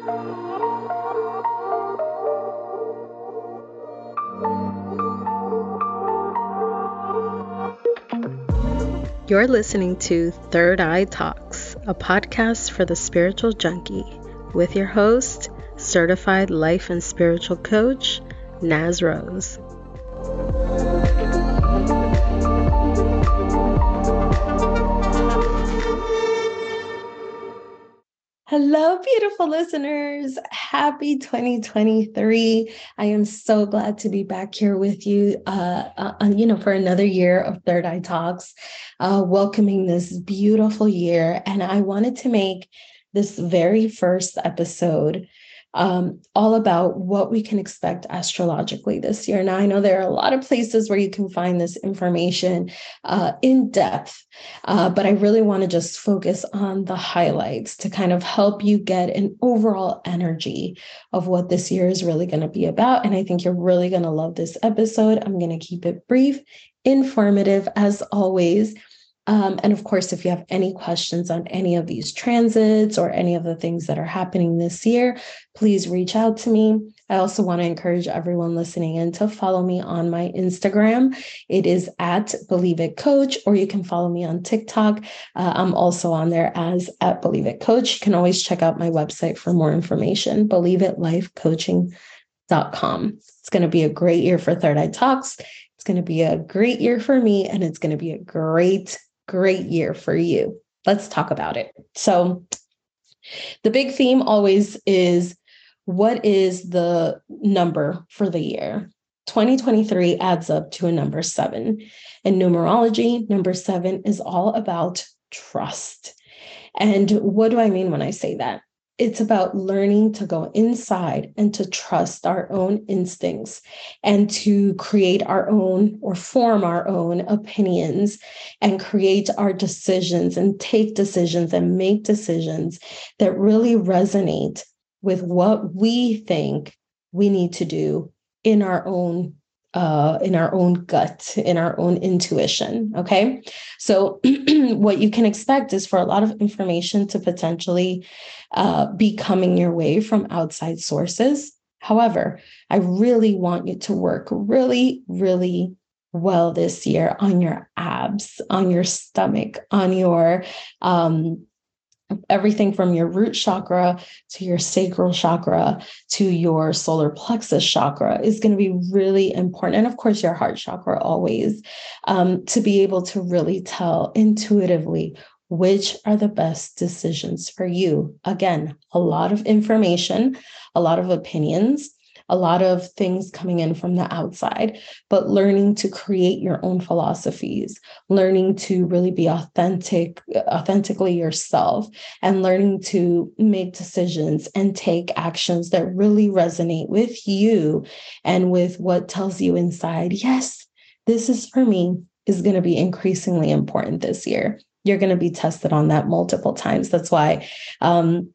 You're listening to Third Eye Talks, a podcast for the spiritual junkie, with your host, certified life and spiritual coach, Naz Rose. Hello, beautiful listeners. Happy 2023. I am so glad to be back here with you, uh, uh, you know, for another year of Third Eye Talks, uh, welcoming this beautiful year. And I wanted to make this very first episode um, all about what we can expect astrologically this year. Now, I know there are a lot of places where you can find this information uh, in depth, uh, but I really want to just focus on the highlights to kind of help you get an overall energy of what this year is really going to be about. And I think you're really going to love this episode. I'm going to keep it brief, informative as always. Um, and of course, if you have any questions on any of these transits or any of the things that are happening this year, please reach out to me. I also want to encourage everyone listening in to follow me on my Instagram. It is at Believe It Coach, or you can follow me on TikTok. Uh, I'm also on there as at Believe It Coach. You can always check out my website for more information, believeitLifeCoaching.com. It's going to be a great year for Third Eye Talks. It's going to be a great year for me, and it's going to be a great great year for you. Let's talk about it. So, the big theme always is what is the number for the year? 2023 adds up to a number seven. In numerology, number seven is all about trust. And what do I mean when I say that? It's about learning to go inside and to trust our own instincts and to create our own or form our own opinions and create our decisions and take decisions and make decisions that really resonate with what we think we need to do in our own uh, in our own gut, in our own intuition. Okay. So, what you can expect is for a lot of information to potentially uh, be coming your way from outside sources. However, I really want you to work really, really well this year on your abs, on your stomach, on your um, everything from your root chakra to your sacral chakra to your solar plexus chakra is going to be really important. And of course, your heart chakra always um, to be able to really tell intuitively which are the best decisions for you. Again, a lot of information, a lot of opinions a lot of things coming in from the outside, but learning to create your own philosophies, learning to really be authentic, authentically yourself, and learning to make decisions and take actions that really resonate with you and with what tells you inside, yes, this is for me, is going to be increasingly important this year you're going to be tested on that multiple times. That's why um,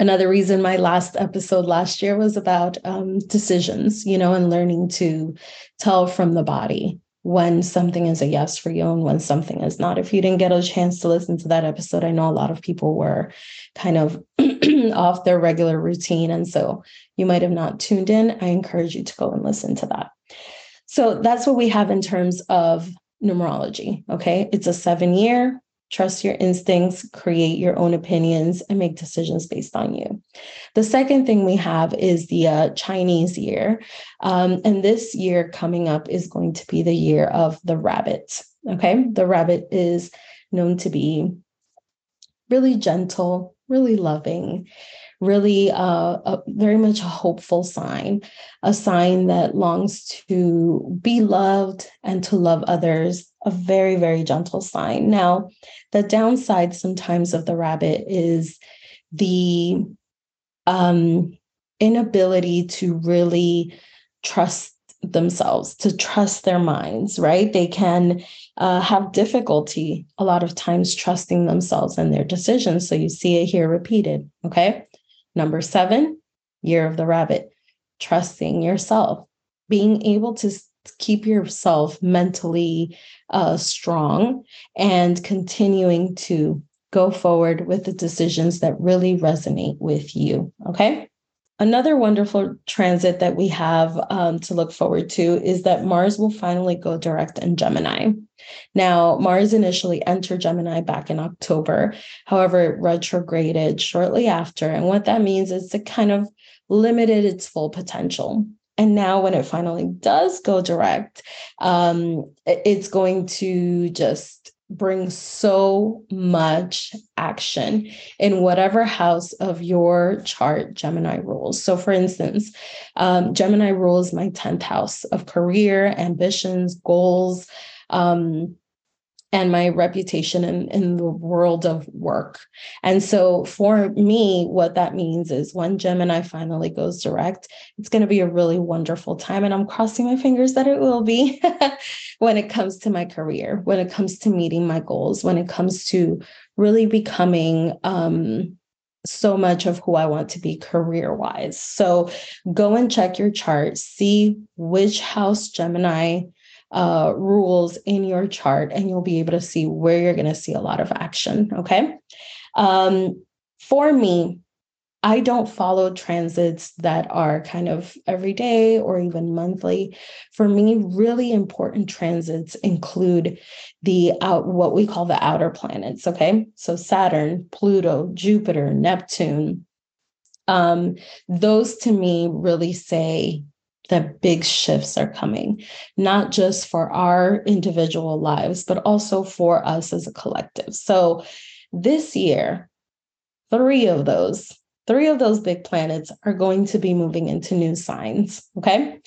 another reason my last episode last year was about um, decisions, you know, and learning to tell from the body when something is a yes for you and when something is not. If you didn't get a chance to listen to that episode, I know a lot of people were kind of off their regular routine. And so you might have not tuned in. I encourage you to go and listen to that. So that's what we have in terms of numerology. Okay. It's a seven year Trust your instincts, create your own opinions, and make decisions based on you. The second thing we have is the uh, Chinese year. Um, and this year coming up is going to be the year of the rabbit. Okay. The rabbit is known to be really gentle, really loving, really uh, a, very much a hopeful sign, a sign that longs to be loved and to love others, a very, very gentle sign. Now, the downside sometimes of the rabbit is the um, inability to really trust themselves, to trust their minds, right? They can uh, have difficulty a lot of times trusting themselves and their decisions. So you see it here repeated. Okay. Number seven, year of the rabbit, trusting yourself, being able to keep yourself mentally uh, strong and continuing to go forward with the decisions that really resonate with you. Okay. Another wonderful transit that we have um, to look forward to is that Mars will finally go direct in Gemini. Now, Mars initially entered Gemini back in October. However, it retrograded shortly after. And what that means is it kind of limited its full potential. And now, when it finally does go direct, um, it's going to just bring so much action in whatever house of your chart Gemini rules. So, for instance, um, Gemini rules my 10th house of career, ambitions, goals. Um, and my reputation in, in the world of work. And so for me, what that means is when Gemini finally goes direct, it's going to be a really wonderful time. And I'm crossing my fingers that it will be when it comes to my career, when it comes to meeting my goals, when it comes to really becoming um, so much of who I want to be career wise. So go and check your chart, see which house Gemini uh, rules in your chart, and you'll be able to see where you're going to see a lot of action. Okay. Um, for me, I don't follow transits that are kind of every day or even monthly. For me, really important transits include the out what we call the outer planets. Okay, so Saturn, Pluto, Jupiter, Neptune. Um, those to me really say that big shifts are coming, not just for our individual lives, but also for us as a collective. So this year, three of those, three of those big planets are going to be moving into new signs. Okay.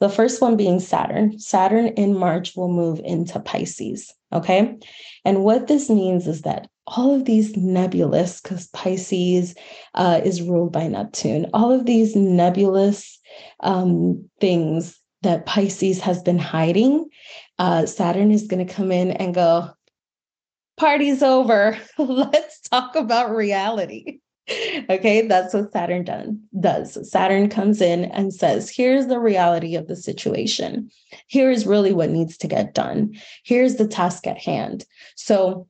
The first one being Saturn. Saturn in March will move into Pisces. Okay. And what this means is that all of these nebulous, because Pisces uh, is ruled by Neptune, all of these nebulous um, things that Pisces has been hiding, uh, Saturn is going to come in and go, party's over. Let's talk about reality. okay, that's what Saturn done, does. Saturn comes in and says, here's the reality of the situation. Here is really what needs to get done. Here's the task at hand. So,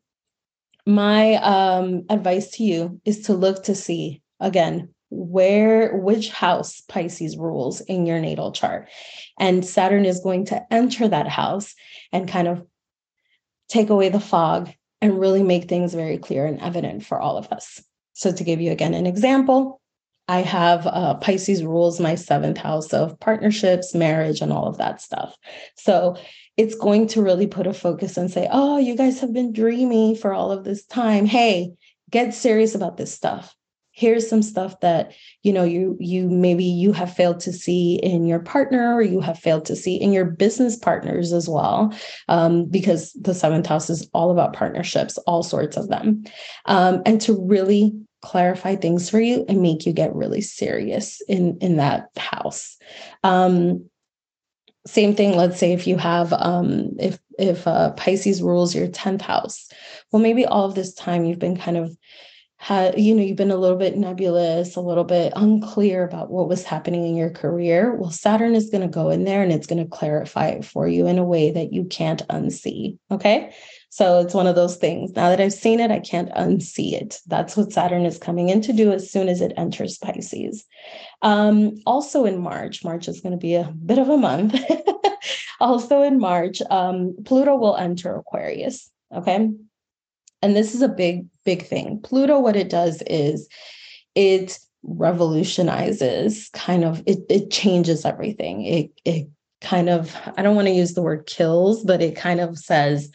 my um, advice to you is to look to see again where which house Pisces rules in your natal chart. And Saturn is going to enter that house and kind of take away the fog and really make things very clear and evident for all of us. So, to give you again an example, I have uh, Pisces rules my seventh house of partnerships, marriage, and all of that stuff. So, it's going to really put a focus and say, oh, you guys have been dreamy for all of this time. Hey, get serious about this stuff here's some stuff that you know you you maybe you have failed to see in your partner or you have failed to see in your business partners as well um, because the seventh house is all about partnerships all sorts of them um, and to really clarify things for you and make you get really serious in in that house um, same thing let's say if you have um if if uh, pisces rules your 10th house well maybe all of this time you've been kind of had you know you've been a little bit nebulous a little bit unclear about what was happening in your career. Well saturn is going to go in there and it's going to clarify it for you in a way that you can't unsee okay so it's one of those things. Now that i've seen it i can't unsee it. That's what saturn is coming in to do as soon as it enters pisces. Um, also in march march is going to be a bit of a month. Also in march um, pluto will enter aquarius okay? And this is a big big thing. Pluto what it does is it revolutionizes kind of it, it changes everything. It it kind of i don't want to use the word kills but it kind of says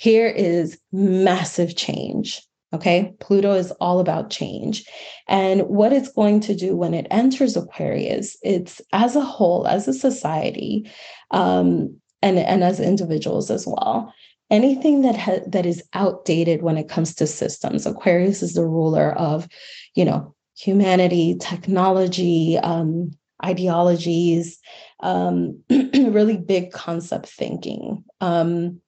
here is massive change okay? Pluto is all about change. And what it's going to do when it enters aquarius it's as a whole as a society um, and and as individuals as well. Anything that ha- that is outdated when it comes to systems. Aquarius is the ruler of you know humanity technology um, ideologies um, really big concept thinking. Um,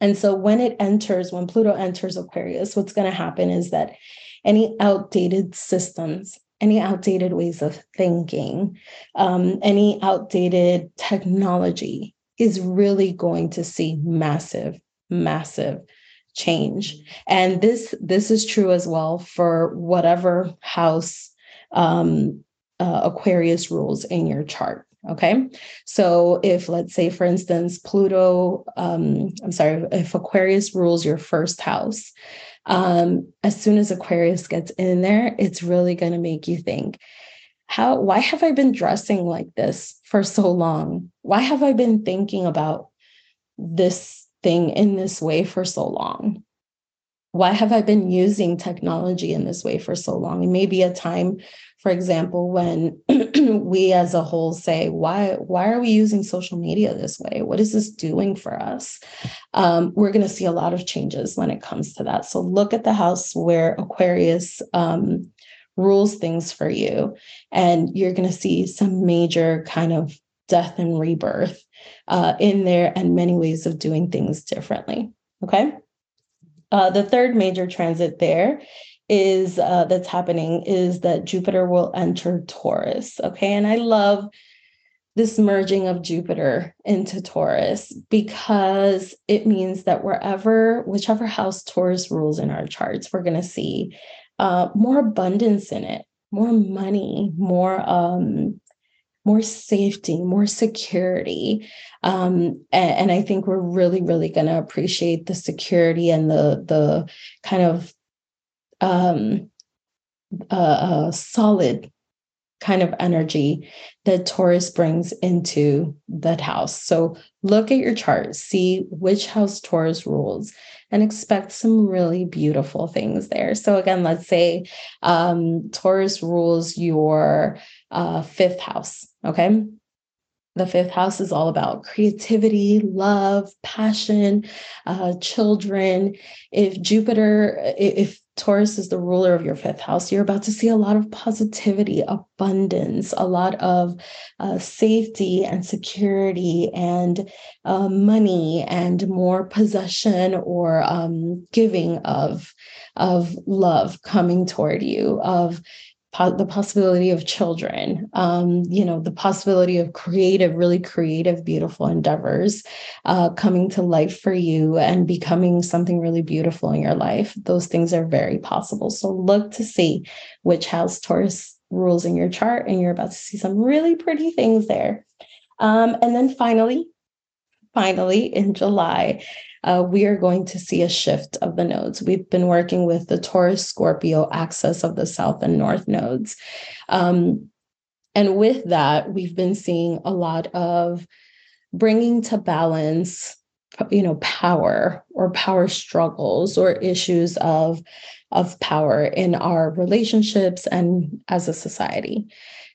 and so when it enters when pluto enters aquarius what's going to happen is that any outdated systems any outdated ways of thinking um, any outdated technology is really going to see massive, massive change. And this this is true as well for whatever house um, uh, Aquarius rules in your chart. Okay. So if, let's say, for instance, Pluto, um, I'm sorry, if Aquarius rules your first house, um, as soon as Aquarius gets in there, it's really going to make you think, how, why have I been dressing like this for so long? Why have I been thinking about this thing in this way for so long? Why have I been using technology in this way for so long? It may be a time for example when we as a whole say why why are we using social media this way? What is this doing for us? Um, we're going to see a lot of changes when it comes to that. So look at the house where aquarius um, rules things for you and you're going to see some major kind of death and rebirth uh, in there and many ways of doing things differently okay uh, the third major transit there is uh, that's happening is that Jupiter will enter Taurus. Okay. And I love this merging of Jupiter into Taurus because it means that wherever, whichever house Taurus rules in our charts, we're going to see uh, more abundance in it, more money, more um, more safety, more security. Um, and, and, I think we're really, really going to appreciate the security and the the kind of um, a, a solid kind of energy that Taurus brings into that house. So look at your chart, see which house Taurus rules, and expect some really beautiful things there. So again, let's say um, Taurus rules your uh, fifth house. Okay. The fifth house is all about creativity, love, passion, uh, children. If Jupiter, if Taurus is the ruler of your fifth house, you're about to see a lot of positivity, abundance, a lot of uh, safety and security and uh, money and more possession or um, giving of, of love coming toward you, of po- the possibility of children, um, you know, the possibility of creative, really creative, beautiful endeavors uh, coming to life for you and becoming something really beautiful in your life. Those things are very possible. So look to see which house Taurus rules in your chart, and you're about to see some really pretty things there. Um, and then finally, finally in July, uh, we are going to see a shift of the nodes. We've been working with the Taurus Scorpio axis of the South and North nodes. Um, and with that, we've been seeing a lot of bringing to balance you know power or power struggles or issues of of power in our relationships and as a society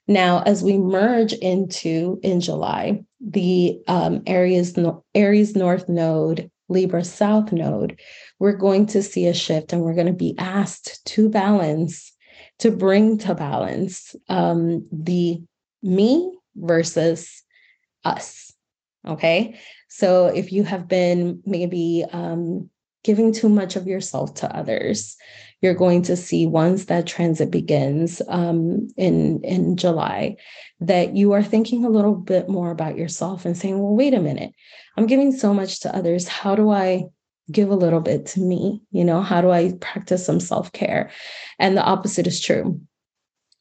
now as we merge into in july the um, aries aries north node Libra South node, we're going to see a shift and we're going to be asked to balance, to bring to balance um, the me versus us. Okay. So if you have been maybe um, giving too much of yourself to others, you're going to see once that transit begins um, in in July that you are thinking a little bit more about yourself and saying, well, wait a minute, I'm giving so much to others. How do I give a little bit to me? You know, how do I practice some self care? And the opposite is true.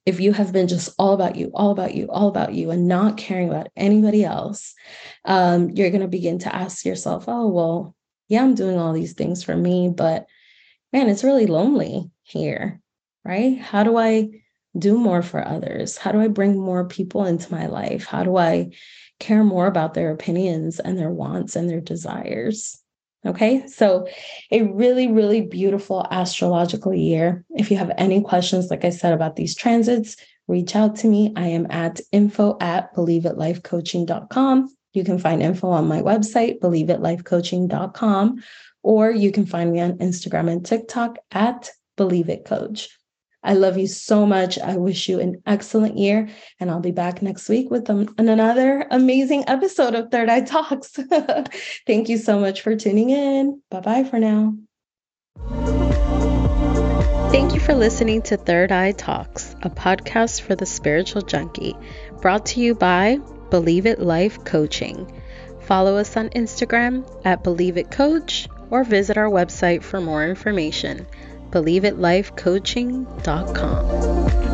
If you have been just all about you, all about you, all about you, and not caring about anybody else, um, you're going to begin to ask yourself, oh, well, yeah, I'm doing all these things for me, but man, it's really lonely here, right? How do I do more for others? How do I bring more people into my life? How do I care more about their opinions and their wants and their desires? Okay, so a really, really beautiful astrological year. If you have any questions, like I said, about these transits, reach out to me. I am at info at believeitlifecoaching.com. You can find info on my website, believeitlifecoaching.com, or you can find me on Instagram and TikTok at Believe It Coach. I love you so much. I wish you an excellent year, and I'll be back next week with another amazing episode of Third Eye Talks. Thank you so much for tuning in. Bye bye for now. Thank you for listening to Third Eye Talks, a podcast for the spiritual junkie, brought to you by Believe It Life Coaching. Follow us on Instagram at Believe It Coach or visit our website for more information, believeitLifeCoaching.com.